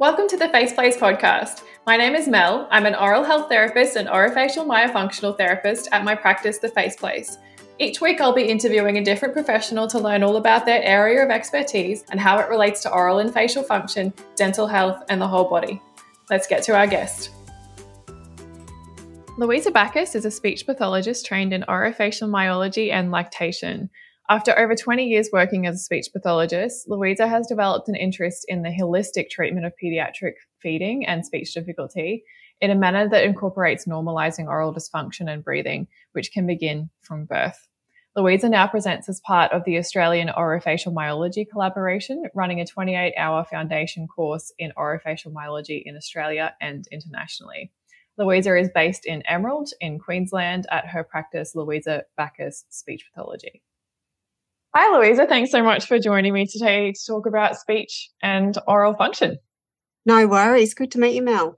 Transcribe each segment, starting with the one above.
Welcome to the Face Place podcast. My name is Mel. I'm an oral health therapist and orofacial myofunctional therapist at my practice, The Face Place. Each week, I'll be interviewing a different professional to learn all about their area of expertise and how it relates to oral and facial function, dental health, and the whole body. Let's get to our guest. Louisa Backus is a speech pathologist trained in orofacial myology and lactation. After over 20 years working as a speech pathologist, Louisa has developed an interest in the holistic treatment of pediatric feeding and speech difficulty in a manner that incorporates normalizing oral dysfunction and breathing, which can begin from birth. Louisa now presents as part of the Australian Orofacial Myology Collaboration, running a 28 hour foundation course in orofacial myology in Australia and internationally. Louisa is based in Emerald in Queensland at her practice, Louisa Backus Speech Pathology. Hi, Louisa. Thanks so much for joining me today to talk about speech and oral function. No worries. Good to meet you, Mel.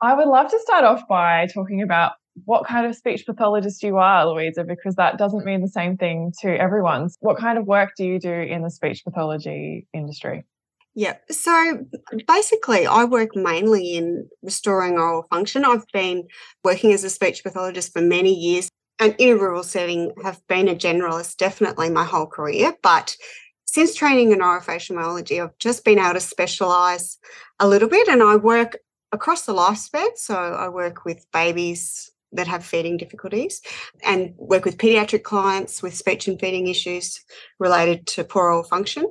I would love to start off by talking about what kind of speech pathologist you are, Louisa, because that doesn't mean the same thing to everyone. What kind of work do you do in the speech pathology industry? Yeah. So basically, I work mainly in restoring oral function. I've been working as a speech pathologist for many years and in a rural setting have been a generalist definitely my whole career. But since training in orofacial myology, I've just been able to specialise a little bit and I work across the lifespan. So I work with babies that have feeding difficulties and work with pediatric clients with speech and feeding issues related to poor oral function.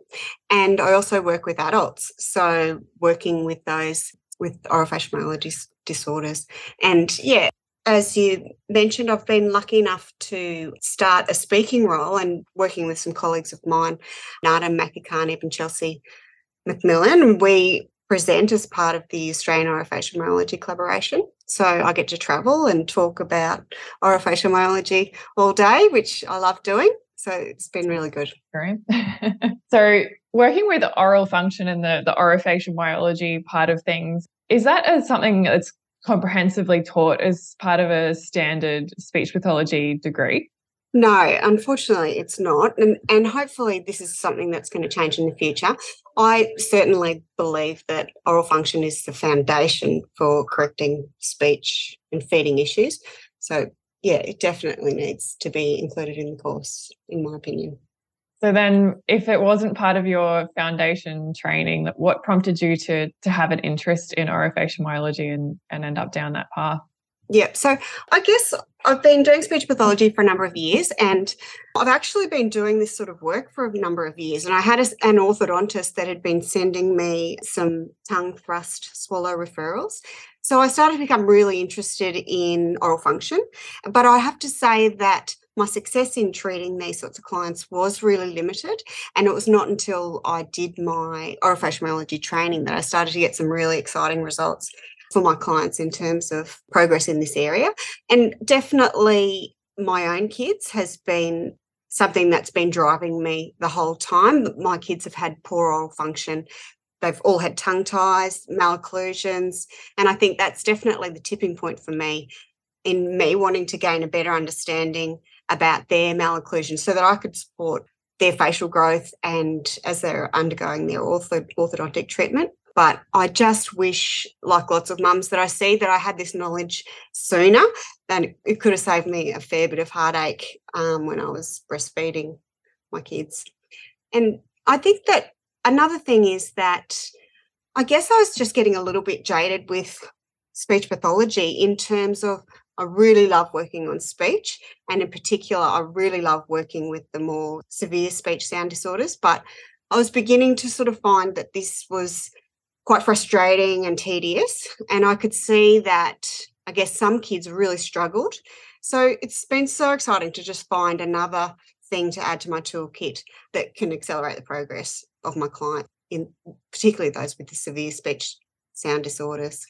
And I also work with adults, so working with those with orofacial myology disorders. And yeah, as you mentioned, I've been lucky enough to start a speaking role and working with some colleagues of mine, Nada Makikani and Chelsea McMillan. We present as part of the Australian Orofacial Myology Collaboration. So I get to travel and talk about orofacial myology all day, which I love doing. So it's been really good. So working with the oral function and the, the orofacial myology part of things, is that something that's comprehensively taught as part of a standard speech pathology degree? No, unfortunately, it's not. And, and hopefully, this is something that's going to change in the future. I certainly believe that oral function is the foundation for correcting speech and feeding issues. So, yeah, it definitely needs to be included in the course, in my opinion. So then, if it wasn't part of your foundation training, what prompted you to to have an interest in orofacial myology and and end up down that path? Yeah. So I guess I've been doing speech pathology for a number of years and I've actually been doing this sort of work for a number of years. And I had an orthodontist that had been sending me some tongue thrust swallow referrals. So I started to become really interested in oral function. But I have to say that my success in treating these sorts of clients was really limited. And it was not until I did my orofacial myology training that I started to get some really exciting results for my clients in terms of progress in this area. And definitely my own kids has been something that's been driving me the whole time. My kids have had poor oral function. They've all had tongue ties, malocclusions. And I think that's definitely the tipping point for me in me wanting to gain a better understanding about their malocclusion so that I could support their facial growth and as they're undergoing their orthodontic treatment. But I just wish, like lots of mums that I see, that I had this knowledge sooner. And it could have saved me a fair bit of heartache um, when I was breastfeeding my kids. And I think that another thing is that I guess I was just getting a little bit jaded with speech pathology in terms of I really love working on speech. And in particular, I really love working with the more severe speech sound disorders. But I was beginning to sort of find that this was quite frustrating and tedious. And I could see that I guess some kids really struggled. So it's been so exciting to just find another thing to add to my toolkit that can accelerate the progress of my client, in particularly those with the severe speech sound disorders.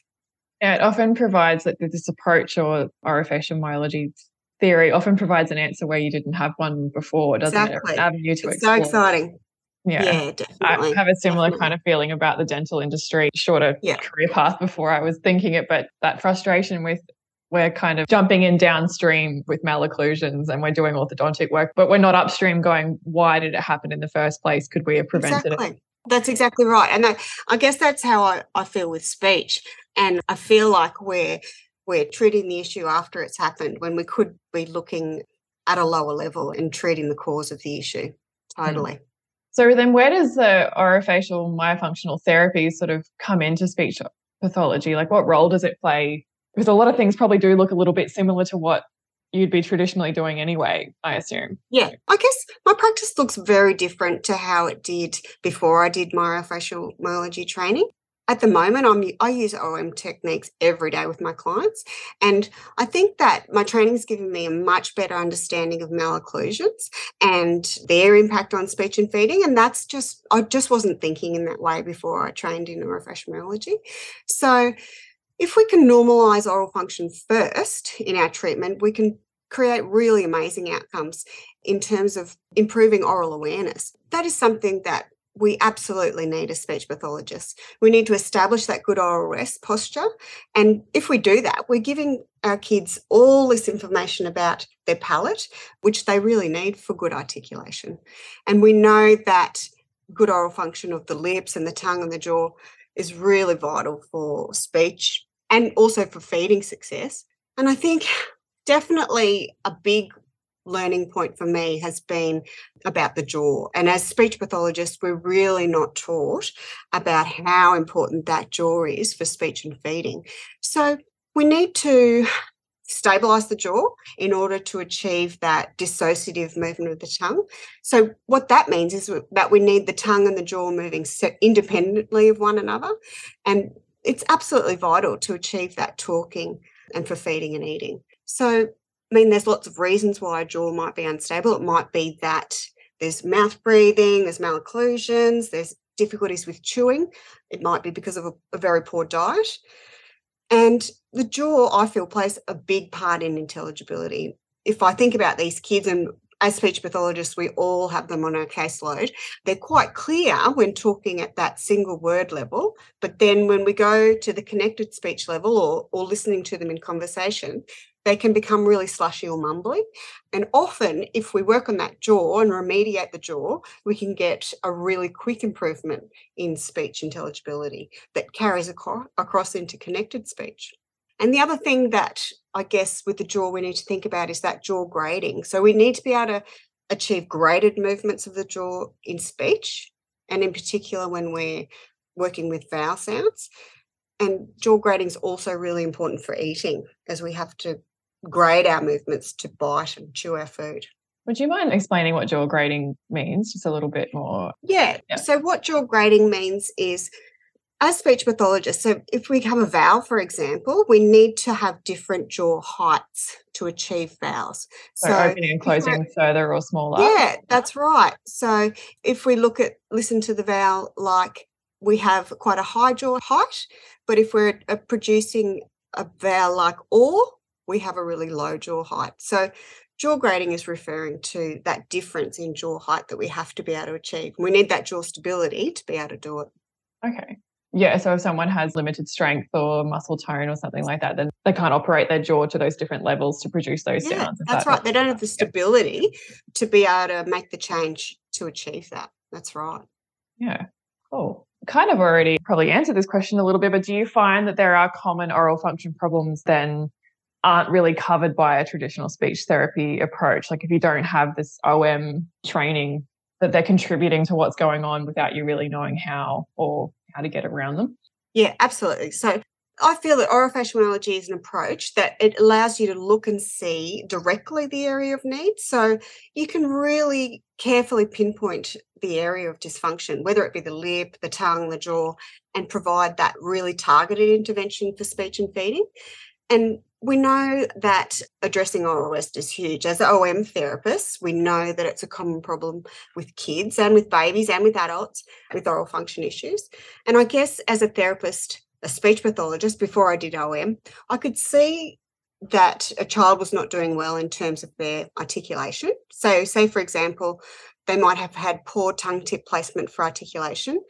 Yeah, it often provides that this approach or orofacial myology theory often provides an answer where you didn't have one before, doesn't exactly. it? An avenue to it's explore. so exciting. Yeah, yeah definitely. I have a similar definitely. kind of feeling about the dental industry, shorter yeah. career path before I was thinking it, but that frustration with we're kind of jumping in downstream with malocclusions and we're doing orthodontic work, but we're not upstream going, why did it happen in the first place? Could we have prevented exactly. it? That's exactly right. And that, I guess that's how I, I feel with speech. And I feel like we're we're treating the issue after it's happened when we could be looking at a lower level and treating the cause of the issue. Hmm. Totally. Mm. So then where does the orofacial myofunctional therapy sort of come into speech pathology? Like what role does it play? Because a lot of things probably do look a little bit similar to what you'd be traditionally doing anyway, I assume. Yeah, I guess my practice looks very different to how it did before I did myofascial myology training. At the moment, I'm I use OM techniques every day with my clients, and I think that my training has given me a much better understanding of malocclusions and their impact on speech and feeding. And that's just I just wasn't thinking in that way before I trained in orofacial myology. So if we can normalize oral function first in our treatment, we can create really amazing outcomes in terms of improving oral awareness. That is something that we absolutely need as speech pathologists. We need to establish that good oral rest posture. And if we do that, we're giving our kids all this information about their palate, which they really need for good articulation. And we know that good oral function of the lips and the tongue and the jaw is really vital for speech and also for feeding success. And I think definitely a big learning point for me has been about the jaw. And as speech pathologists, we're really not taught about how important that jaw is for speech and feeding. So we need to stabilize the jaw in order to achieve that dissociative movement of the tongue. So what that means is that we need the tongue and the jaw moving independently of one another. And it's absolutely vital to achieve that talking and for feeding and eating. So, I mean, there's lots of reasons why a jaw might be unstable. It might be that there's mouth breathing, there's malocclusions, there's difficulties with chewing. It might be because of a, a very poor diet. And the jaw, I feel, plays a big part in intelligibility. If I think about these kids and as speech pathologists, we all have them on our caseload. They're quite clear when talking at that single word level, but then when we go to the connected speech level or, or listening to them in conversation, they can become really slushy or mumbly. And often, if we work on that jaw and remediate the jaw, we can get a really quick improvement in speech intelligibility that carries across into connected speech. And the other thing that I guess with the jaw we need to think about is that jaw grading. So we need to be able to achieve graded movements of the jaw in speech, and in particular when we're working with vowel sounds. And jaw grading is also really important for eating, as we have to grade our movements to bite and chew our food. Would you mind explaining what jaw grading means just a little bit more? Yeah. yeah. So, what jaw grading means is as speech pathologists, so if we have a vowel, for example, we need to have different jaw heights to achieve vowels. So, so opening and closing further or smaller. Yeah, that's right. So if we look at listen to the vowel like we have quite a high jaw height, but if we're uh, producing a vowel like or, we have a really low jaw height. So jaw grading is referring to that difference in jaw height that we have to be able to achieve. We need that jaw stability to be able to do it. Okay. Yeah, so if someone has limited strength or muscle tone or something like that, then they can't operate their jaw to those different levels to produce those yeah, sounds. That's that right. They don't have the stability yeah. to be able to make the change to achieve that. That's right. Yeah. Cool. Kind of already probably answered this question a little bit, but do you find that there are common oral function problems then aren't really covered by a traditional speech therapy approach? Like if you don't have this OM training, that they're contributing to what's going on without you really knowing how or how to get around them? Yeah, absolutely. So I feel that orofacial myology is an approach that it allows you to look and see directly the area of need. So you can really carefully pinpoint the area of dysfunction, whether it be the lip, the tongue, the jaw, and provide that really targeted intervention for speech and feeding. And we know that addressing oral rest is huge. As OM therapists, we know that it's a common problem with kids and with babies and with adults with oral function issues. And I guess as a therapist, a speech pathologist, before I did OM, I could see that a child was not doing well in terms of their articulation. So, say, for example, they might have had poor tongue tip placement for articulation.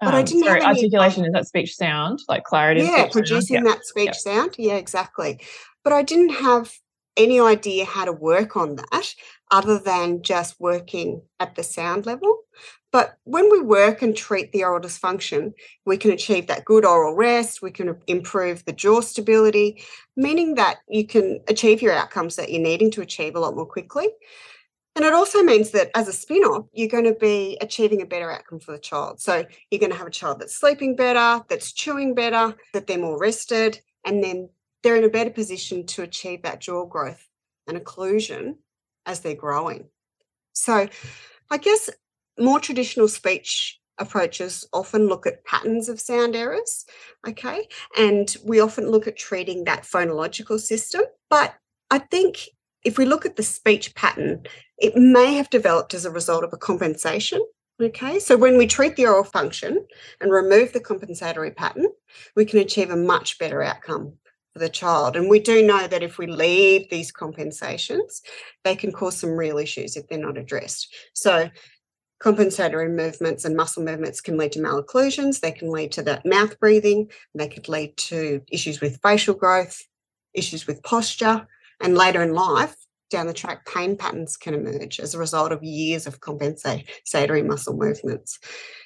But um, I didn't sorry, articulation is that speech sound, like clarity. Yeah, producing that speech sound. Yeah, exactly. But I didn't have any idea how to work on that other than just working at the sound level. But when we work and treat the oral dysfunction, we can achieve that good oral rest, we can improve the jaw stability, meaning that you can achieve your outcomes that you're needing to achieve a lot more quickly. And it also means that as a spin off, you're going to be achieving a better outcome for the child. So you're going to have a child that's sleeping better, that's chewing better, that they're more rested, and then they're in a better position to achieve that jaw growth and occlusion as they're growing. So I guess more traditional speech approaches often look at patterns of sound errors, okay? And we often look at treating that phonological system. But I think if we look at the speech pattern, it may have developed as a result of a compensation. Okay, so when we treat the oral function and remove the compensatory pattern, we can achieve a much better outcome for the child. And we do know that if we leave these compensations, they can cause some real issues if they're not addressed. So, compensatory movements and muscle movements can lead to malocclusions, they can lead to that mouth breathing, they could lead to issues with facial growth, issues with posture, and later in life, down the track, pain patterns can emerge as a result of years of compensatory muscle movements.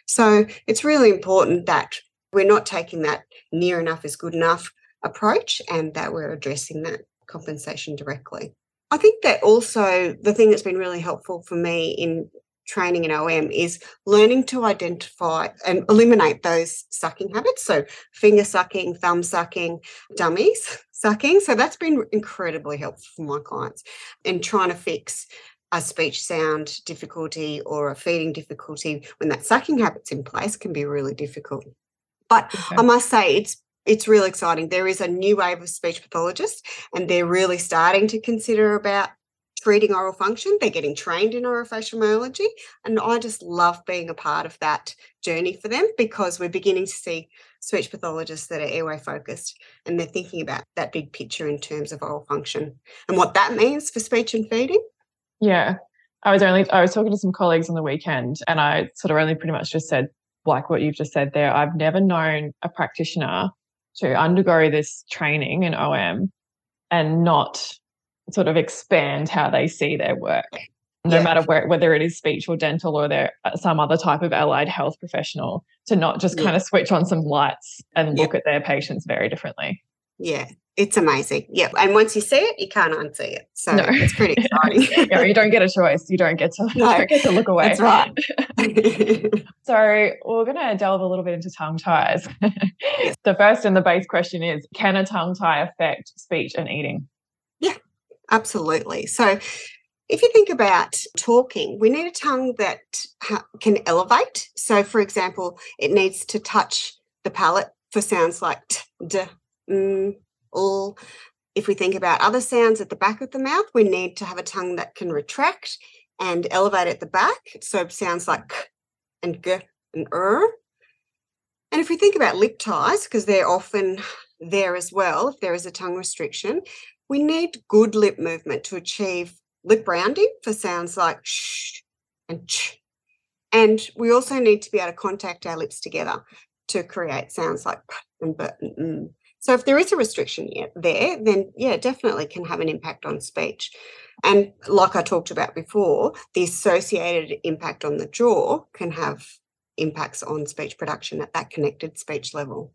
So it's really important that we're not taking that near enough is good enough approach and that we're addressing that compensation directly. I think that also the thing that's been really helpful for me in training in OM is learning to identify and eliminate those sucking habits. So, finger sucking, thumb sucking, dummies sucking. So, that's been incredibly helpful for my clients in trying to fix a speech sound difficulty or a feeding difficulty when that sucking habit's in place can be really difficult. But okay. I must say, it's it's really exciting. There is a new wave of speech pathologists, and they're really starting to consider about treating oral function. They're getting trained in orofacial myology. And I just love being a part of that journey for them because we're beginning to see speech pathologists that are airway focused and they're thinking about that big picture in terms of oral function and what that means for speech and feeding. Yeah. I was only I was talking to some colleagues on the weekend and I sort of only pretty much just said like what you've just said there. I've never known a practitioner to undergo this training in OM and not sort of expand how they see their work no yeah. matter where, whether it is speech or dental or they're uh, some other type of allied health professional to not just yeah. kind of switch on some lights and look yeah. at their patients very differently yeah it's amazing yeah and once you see it you can't unsee it so no. it's pretty exciting yeah, you don't get a choice you don't get to, no, don't get to look away that's right so we're going to delve a little bit into tongue ties the first and the base question is can a tongue tie affect speech and eating Absolutely. So, if you think about talking, we need a tongue that can elevate. So, for example, it needs to touch the palate for sounds like t, d. If we think about other sounds at the back of the mouth, we need to have a tongue that can retract and elevate at the back. So, sounds like k and g and er. And if we think about lip ties, because they're often there as well, if there is a tongue restriction, we need good lip movement to achieve lip rounding for sounds like sh and ch. And we also need to be able to contact our lips together to create sounds like p and b and mm. So if there is a restriction there, then yeah, definitely can have an impact on speech. And like I talked about before, the associated impact on the jaw can have impacts on speech production at that connected speech level.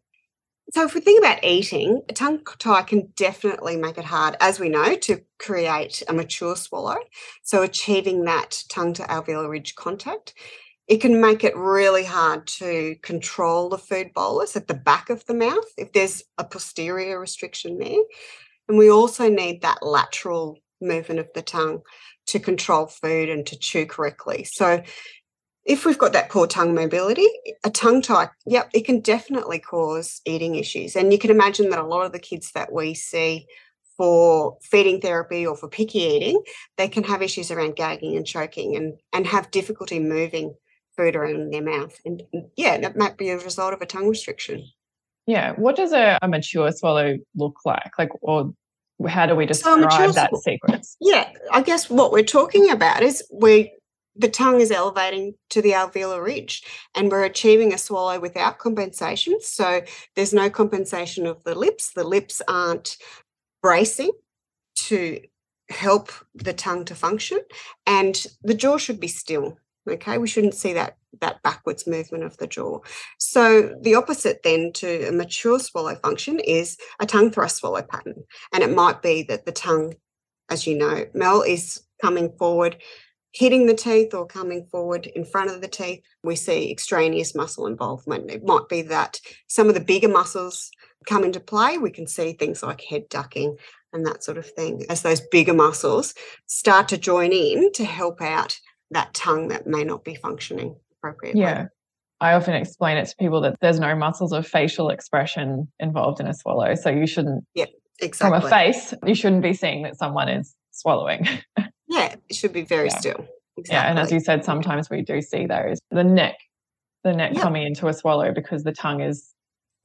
So, if we think about eating, a tongue tie can definitely make it hard, as we know, to create a mature swallow. So, achieving that tongue to alveolar ridge contact, it can make it really hard to control the food bolus at the back of the mouth if there's a posterior restriction there. And we also need that lateral movement of the tongue to control food and to chew correctly. So, if we've got that poor tongue mobility, a tongue tie, yep, it can definitely cause eating issues. And you can imagine that a lot of the kids that we see for feeding therapy or for picky eating, they can have issues around gagging and choking and, and have difficulty moving food around in their mouth. And yeah, that might be a result of a tongue restriction. Yeah. What does a, a mature swallow look like? Like, or how do we describe so that sequence? Yeah, I guess what we're talking about is we the tongue is elevating to the alveolar ridge and we're achieving a swallow without compensation. So there's no compensation of the lips. The lips aren't bracing to help the tongue to function. And the jaw should be still. Okay, we shouldn't see that that backwards movement of the jaw. So the opposite then to a mature swallow function is a tongue thrust swallow pattern. And it might be that the tongue, as you know, Mel, is coming forward, hitting the teeth or coming forward in front of the teeth. We see extraneous muscle involvement. It might be that some of the bigger muscles come into play. We can see things like head ducking and that sort of thing as those bigger muscles start to join in to help out that tongue that may not be functioning appropriately. Yeah. I often explain it to people that there's no muscles of facial expression involved in a swallow. So you shouldn't, yeah, exactly. From a face, you shouldn't be seeing that someone is swallowing. yeah, it should be very yeah. still. Exactly. Yeah. And as you said, sometimes we do see those. The neck, the neck yep. coming into a swallow because the tongue is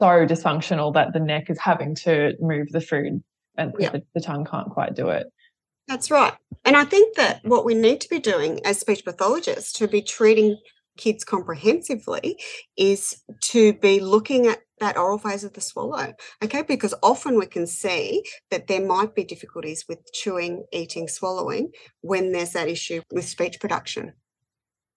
so dysfunctional that the neck is having to move the food and yep. the, the tongue can't quite do it. That's right. And I think that what we need to be doing as speech pathologists to be treating kids comprehensively is to be looking at that oral phase of the swallow. Okay, because often we can see that there might be difficulties with chewing, eating, swallowing when there's that issue with speech production.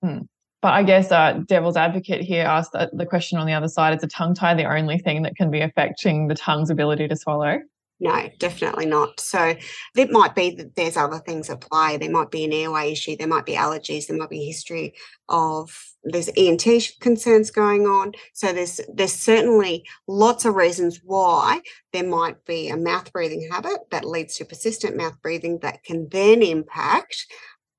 Hmm. But I guess uh, devil's advocate here asked the question on the other side: is a tongue tie the only thing that can be affecting the tongue's ability to swallow? No, definitely not. So it might be that there's other things at play. There might be an airway issue. There might be allergies. There might be history of there's ENT concerns going on. So there's there's certainly lots of reasons why there might be a mouth breathing habit that leads to persistent mouth breathing that can then impact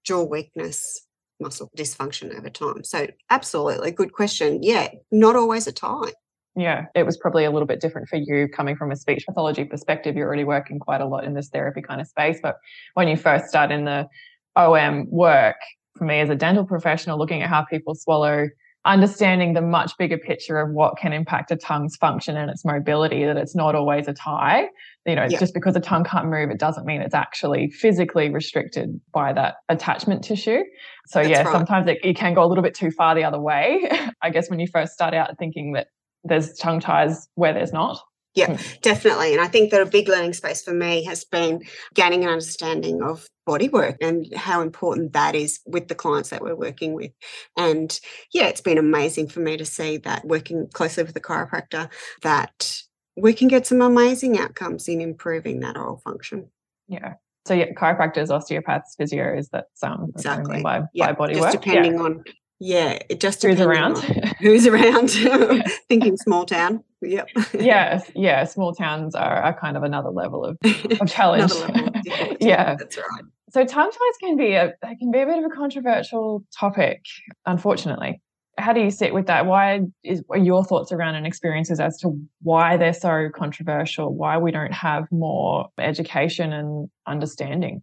jaw weakness, muscle dysfunction over time. So absolutely good question. Yeah, not always a tie. Yeah, it was probably a little bit different for you coming from a speech pathology perspective. You're already working quite a lot in this therapy kind of space. But when you first start in the OM work, for me as a dental professional, looking at how people swallow, understanding the much bigger picture of what can impact a tongue's function and its mobility, that it's not always a tie. You know, yeah. just because a tongue can't move, it doesn't mean it's actually physically restricted by that attachment tissue. So, That's yeah, right. sometimes it, it can go a little bit too far the other way. I guess when you first start out thinking that there's tongue ties where there's not. Yeah, mm. definitely. And I think that a big learning space for me has been gaining an understanding of body work and how important that is with the clients that we're working with. And yeah, it's been amazing for me to see that working closely with the chiropractor that we can get some amazing outcomes in improving that oral function. Yeah. So yeah, chiropractors, osteopaths, physios, that's um exactly by, yeah, by body just work. Depending yeah. on yeah, it just who's around. who's around? Thinking small town. Yep. yeah, yeah. Small towns are, are kind of another level of, of challenge. level of yeah, that's right. So tongue ties can be a they can be a bit of a controversial topic, unfortunately. How do you sit with that? Why is are your thoughts around and experiences as to why they're so controversial? Why we don't have more education and understanding?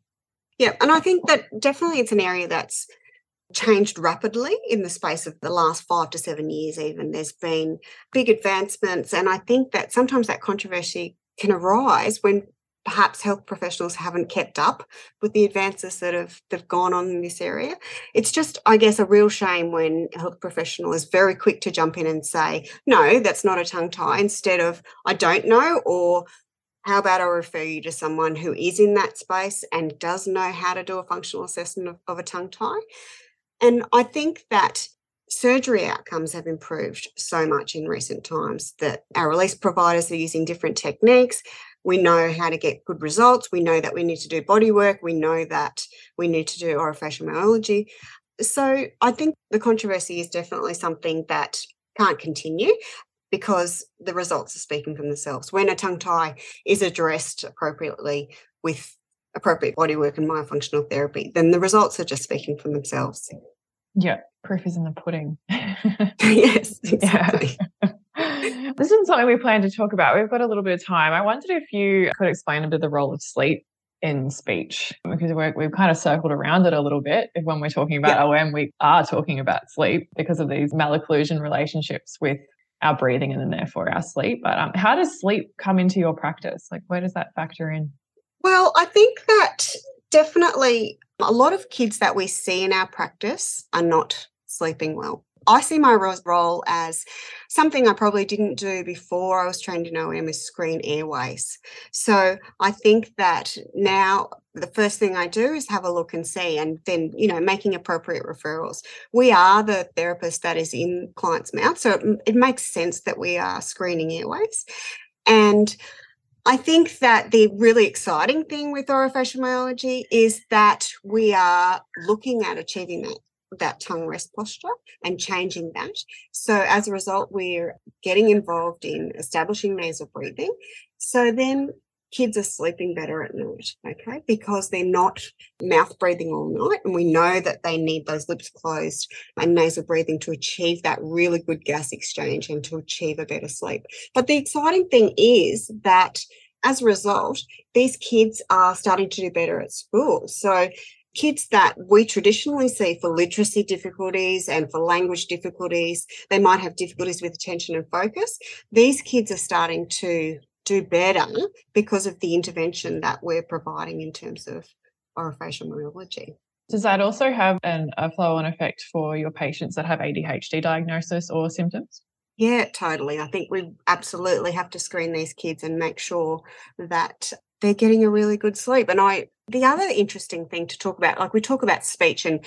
Yeah, and I think that definitely it's an area that's changed rapidly in the space of the last five to seven years, even. There's been big advancements. And I think that sometimes that controversy can arise when perhaps health professionals haven't kept up with the advances that have that gone on in this area. It's just, I guess, a real shame when a health professional is very quick to jump in and say, no, that's not a tongue tie, instead of I don't know, or how about I refer you to someone who is in that space and does know how to do a functional assessment of, of a tongue tie? And I think that surgery outcomes have improved so much in recent times that our release providers are using different techniques. We know how to get good results. We know that we need to do body work. We know that we need to do orofacial myology. So I think the controversy is definitely something that can't continue because the results are speaking for themselves. When a tongue tie is addressed appropriately with appropriate body work and myofunctional therapy, then the results are just speaking for themselves. Yeah, proof is in the pudding. yes, exactly. this isn't something we plan to talk about. We've got a little bit of time. I wondered if you could explain a bit the role of sleep in speech because we have kind of circled around it a little bit. When we're talking about yeah. OM, we are talking about sleep because of these malocclusion relationships with our breathing and then therefore our sleep. But um, how does sleep come into your practice? Like, where does that factor in? Well, I think that definitely a lot of kids that we see in our practice are not sleeping well. I see my role as something I probably didn't do before I was trained in OM is screen airways. So I think that now the first thing I do is have a look and see, and then, you know, making appropriate referrals. We are the therapist that is in client's mouth. So it, it makes sense that we are screening airways. And I think that the really exciting thing with orofacial myology is that we are looking at achieving that that tongue rest posture and changing that. So as a result, we're getting involved in establishing nasal breathing. So then kids are sleeping better at night, okay, because they're not mouth breathing all night. And we know that they need those lips closed and nasal breathing to achieve that really good gas exchange and to achieve a better sleep. But the exciting thing is that as a result, these kids are starting to do better at school. So kids that we traditionally see for literacy difficulties and for language difficulties, they might have difficulties with attention and focus. These kids are starting to do better because of the intervention that we're providing in terms of orofacial myology. Does that also have an, a flow on effect for your patients that have ADHD diagnosis or symptoms? Yeah, totally. I think we absolutely have to screen these kids and make sure that they're getting a really good sleep. And I, the other interesting thing to talk about, like we talk about speech and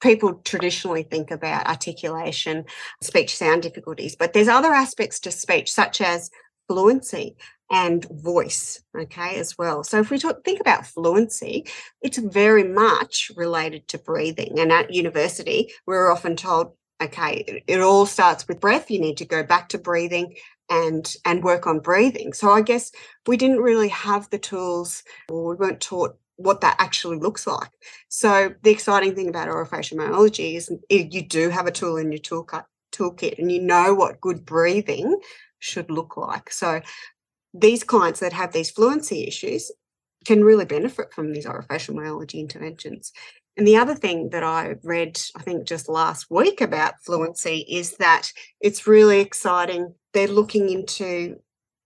people traditionally think about articulation, speech sound difficulties, but there's other aspects to speech, such as fluency and voice, okay, as well. So if we talk, think about fluency, it's very much related to breathing. And at university, we're often told, okay, it all starts with breath. You need to go back to breathing and and work on breathing. So I guess we didn't really have the tools or we weren't taught what that actually looks like. So the exciting thing about orofacial myology is you do have a tool in your toolkit toolkit and you know what good breathing should look like. So these clients that have these fluency issues can really benefit from these orofacial myology interventions. And the other thing that I read, I think just last week about fluency is that it's really exciting. They're looking into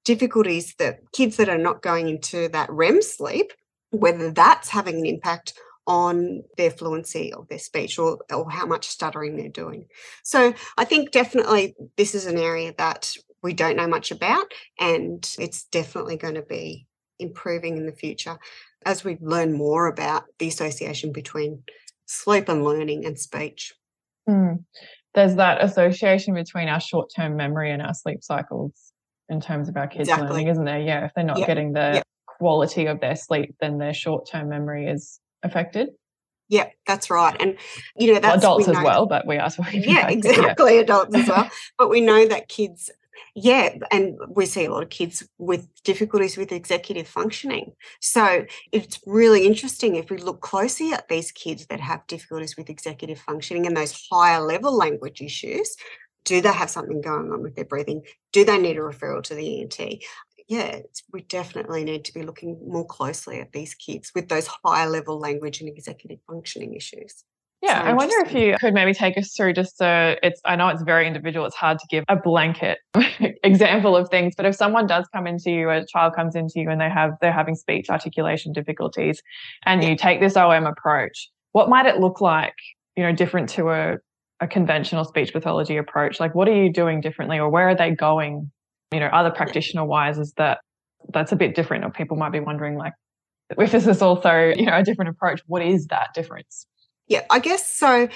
difficulties that kids that are not going into that REM sleep, whether that's having an impact on their fluency of their speech or, or how much stuttering they're doing. So I think definitely this is an area that we don't know much about, and it's definitely going to be improving in the future as we learn more about the association between sleep and learning and speech. Mm. There's that association between our short term memory and our sleep cycles in terms of our kids exactly. learning, isn't there? Yeah, if they're not yep. getting the yep. quality of their sleep, then their short term memory is affected. Yeah, that's right. And you know, that's well, adults we as well, but we are talking Yeah, exactly, yeah. adults as well. But we know that kids yeah, and we see a lot of kids with difficulties with executive functioning. So it's really interesting if we look closely at these kids that have difficulties with executive functioning and those higher level language issues. Do they have something going on with their breathing? Do they need a referral to the ENT? Yeah, we definitely need to be looking more closely at these kids with those higher level language and executive functioning issues. Yeah, I wonder if you could maybe take us through just a, it's, I know it's very individual. It's hard to give a blanket example of things, but if someone does come into you, a child comes into you and they have, they're having speech articulation difficulties and you take this OM approach, what might it look like, you know, different to a, a conventional speech pathology approach? Like, what are you doing differently or where are they going, you know, other practitioner wise is that that's a bit different or people might be wondering like, if this is also, you know, a different approach, what is that difference? Yeah, I guess so.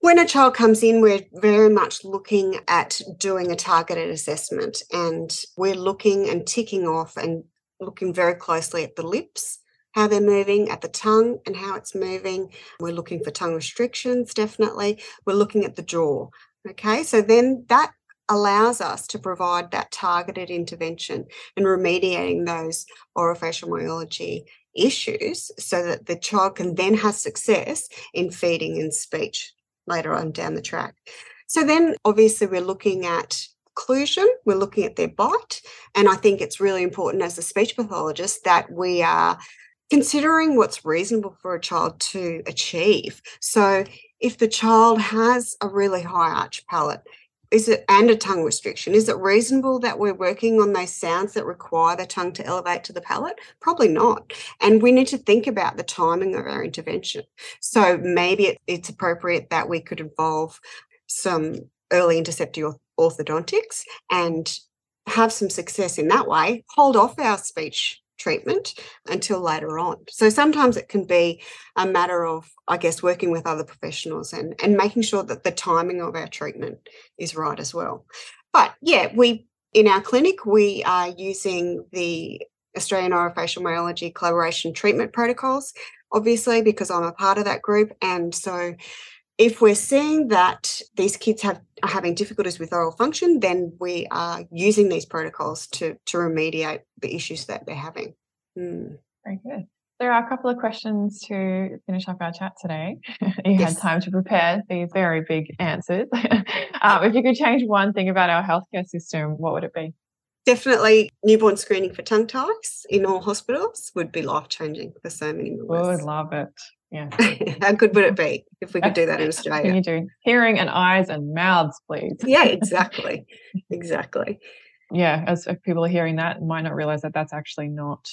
When a child comes in, we're very much looking at doing a targeted assessment and we're looking and ticking off and looking very closely at the lips, how they're moving, at the tongue and how it's moving. We're looking for tongue restrictions, definitely. We're looking at the jaw. Okay, so then that allows us to provide that targeted intervention and remediating those orofacial myology issues so that the child can then have success in feeding and speech later on down the track. So then obviously we're looking at occlusion, we're looking at their bite, and I think it's really important as a speech pathologist that we are considering what's reasonable for a child to achieve. So if the child has a really high arch palate, is it and a tongue restriction. Is it reasonable that we're working on those sounds that require the tongue to elevate to the palate? Probably not. And we need to think about the timing of our intervention. So maybe it, it's appropriate that we could involve some early interceptive orthodontics and have some success in that way, hold off our speech treatment until later on. So sometimes it can be a matter of, I guess, working with other professionals and, and making sure that the timing of our treatment is right as well. But yeah, we in our clinic we are using the Australian Orofacial Myology Collaboration Treatment Protocols, obviously, because I'm a part of that group. And so if we're seeing that these kids have are having difficulties with oral function, then we are using these protocols to to remediate the issues that they're having. Mm. Very good. There are a couple of questions to finish up our chat today. you yes. had time to prepare these very big answers. um, if you could change one thing about our healthcare system, what would it be? Definitely newborn screening for tongue ties in all hospitals would be life changing for so many Would love it. Yeah. How good would it be if we could do that in Australia? you do hearing and eyes and mouths, please. yeah, exactly. Exactly. Yeah, as if people are hearing that, might not realize that that's actually not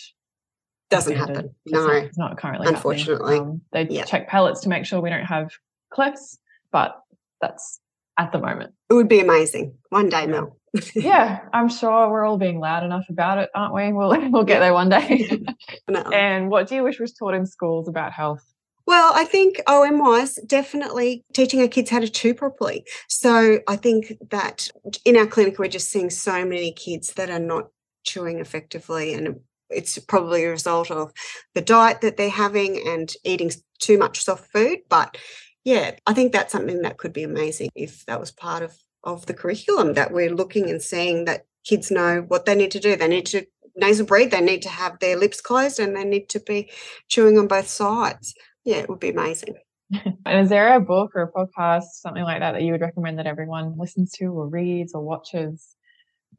doesn't happen. No, it's not, currently. Unfortunately, um, they yeah. check palates to make sure we don't have clefts, but that's at the moment. It would be amazing one day, Mel. yeah, I'm sure we're all being loud enough about it, aren't we? We'll we'll get there one day. no. And what do you wish was taught in schools about health? Well, I think OM wise, definitely teaching our kids how to chew properly. So I think that in our clinic, we're just seeing so many kids that are not chewing effectively. And it's probably a result of the diet that they're having and eating too much soft food. But yeah, I think that's something that could be amazing if that was part of, of the curriculum that we're looking and seeing that kids know what they need to do. They need to nasal breathe, they need to have their lips closed, and they need to be chewing on both sides yeah, it would be amazing. and is there a book or a podcast, something like that, that you would recommend that everyone listens to or reads or watches?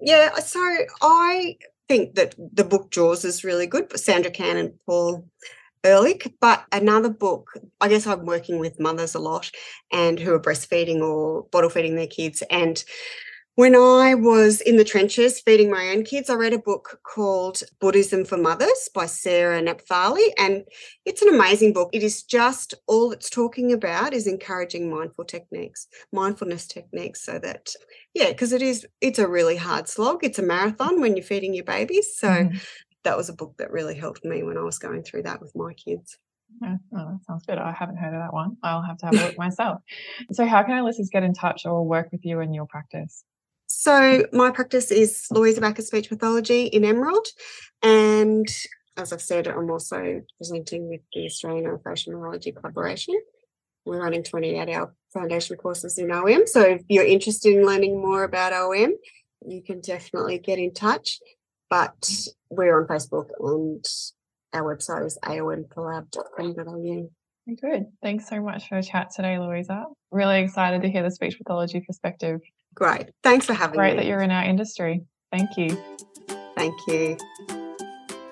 Yeah, so I think that the book Jaws is really good, for Sandra Kahn and Paul Ehrlich. But another book, I guess I'm working with mothers a lot and who are breastfeeding or bottle feeding their kids. And when I was in the trenches feeding my own kids, I read a book called Buddhism for Mothers by Sarah Napthali, and it's an amazing book. It is just all it's talking about is encouraging mindful techniques, mindfulness techniques, so that yeah, because it is it's a really hard slog. It's a marathon when you're feeding your babies. So mm-hmm. that was a book that really helped me when I was going through that with my kids. Yeah, oh, that sounds good. I haven't heard of that one. I'll have to have a look myself. So, how can our listeners get in touch or work with you in your practice? So my practice is Louisa Backus Speech Pathology in Emerald. And as I've said, I'm also presenting with the Australian Orofacial Myology Collaboration. We're running 28 hour foundation courses in OM. So if you're interested in learning more about OM, you can definitely get in touch. But we're on Facebook and our website is aomcollab.com.au. Good. Thanks so much for the chat today, Louisa. Really excited to hear the speech pathology perspective. Great. Thanks for having Great me. Great that you're in our industry. Thank you. Thank you.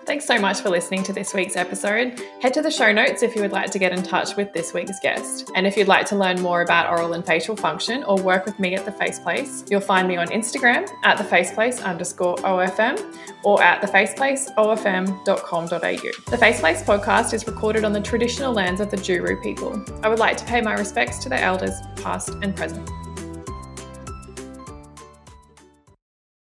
Thanks so much for listening to this week's episode. Head to the show notes if you would like to get in touch with this week's guest. And if you'd like to learn more about oral and facial function or work with me at The Face Place, you'll find me on Instagram at thefaceplace underscore OFM or at thefaceplaceofm.com.au. The Face Place podcast is recorded on the traditional lands of the Juru people. I would like to pay my respects to the elders, past and present.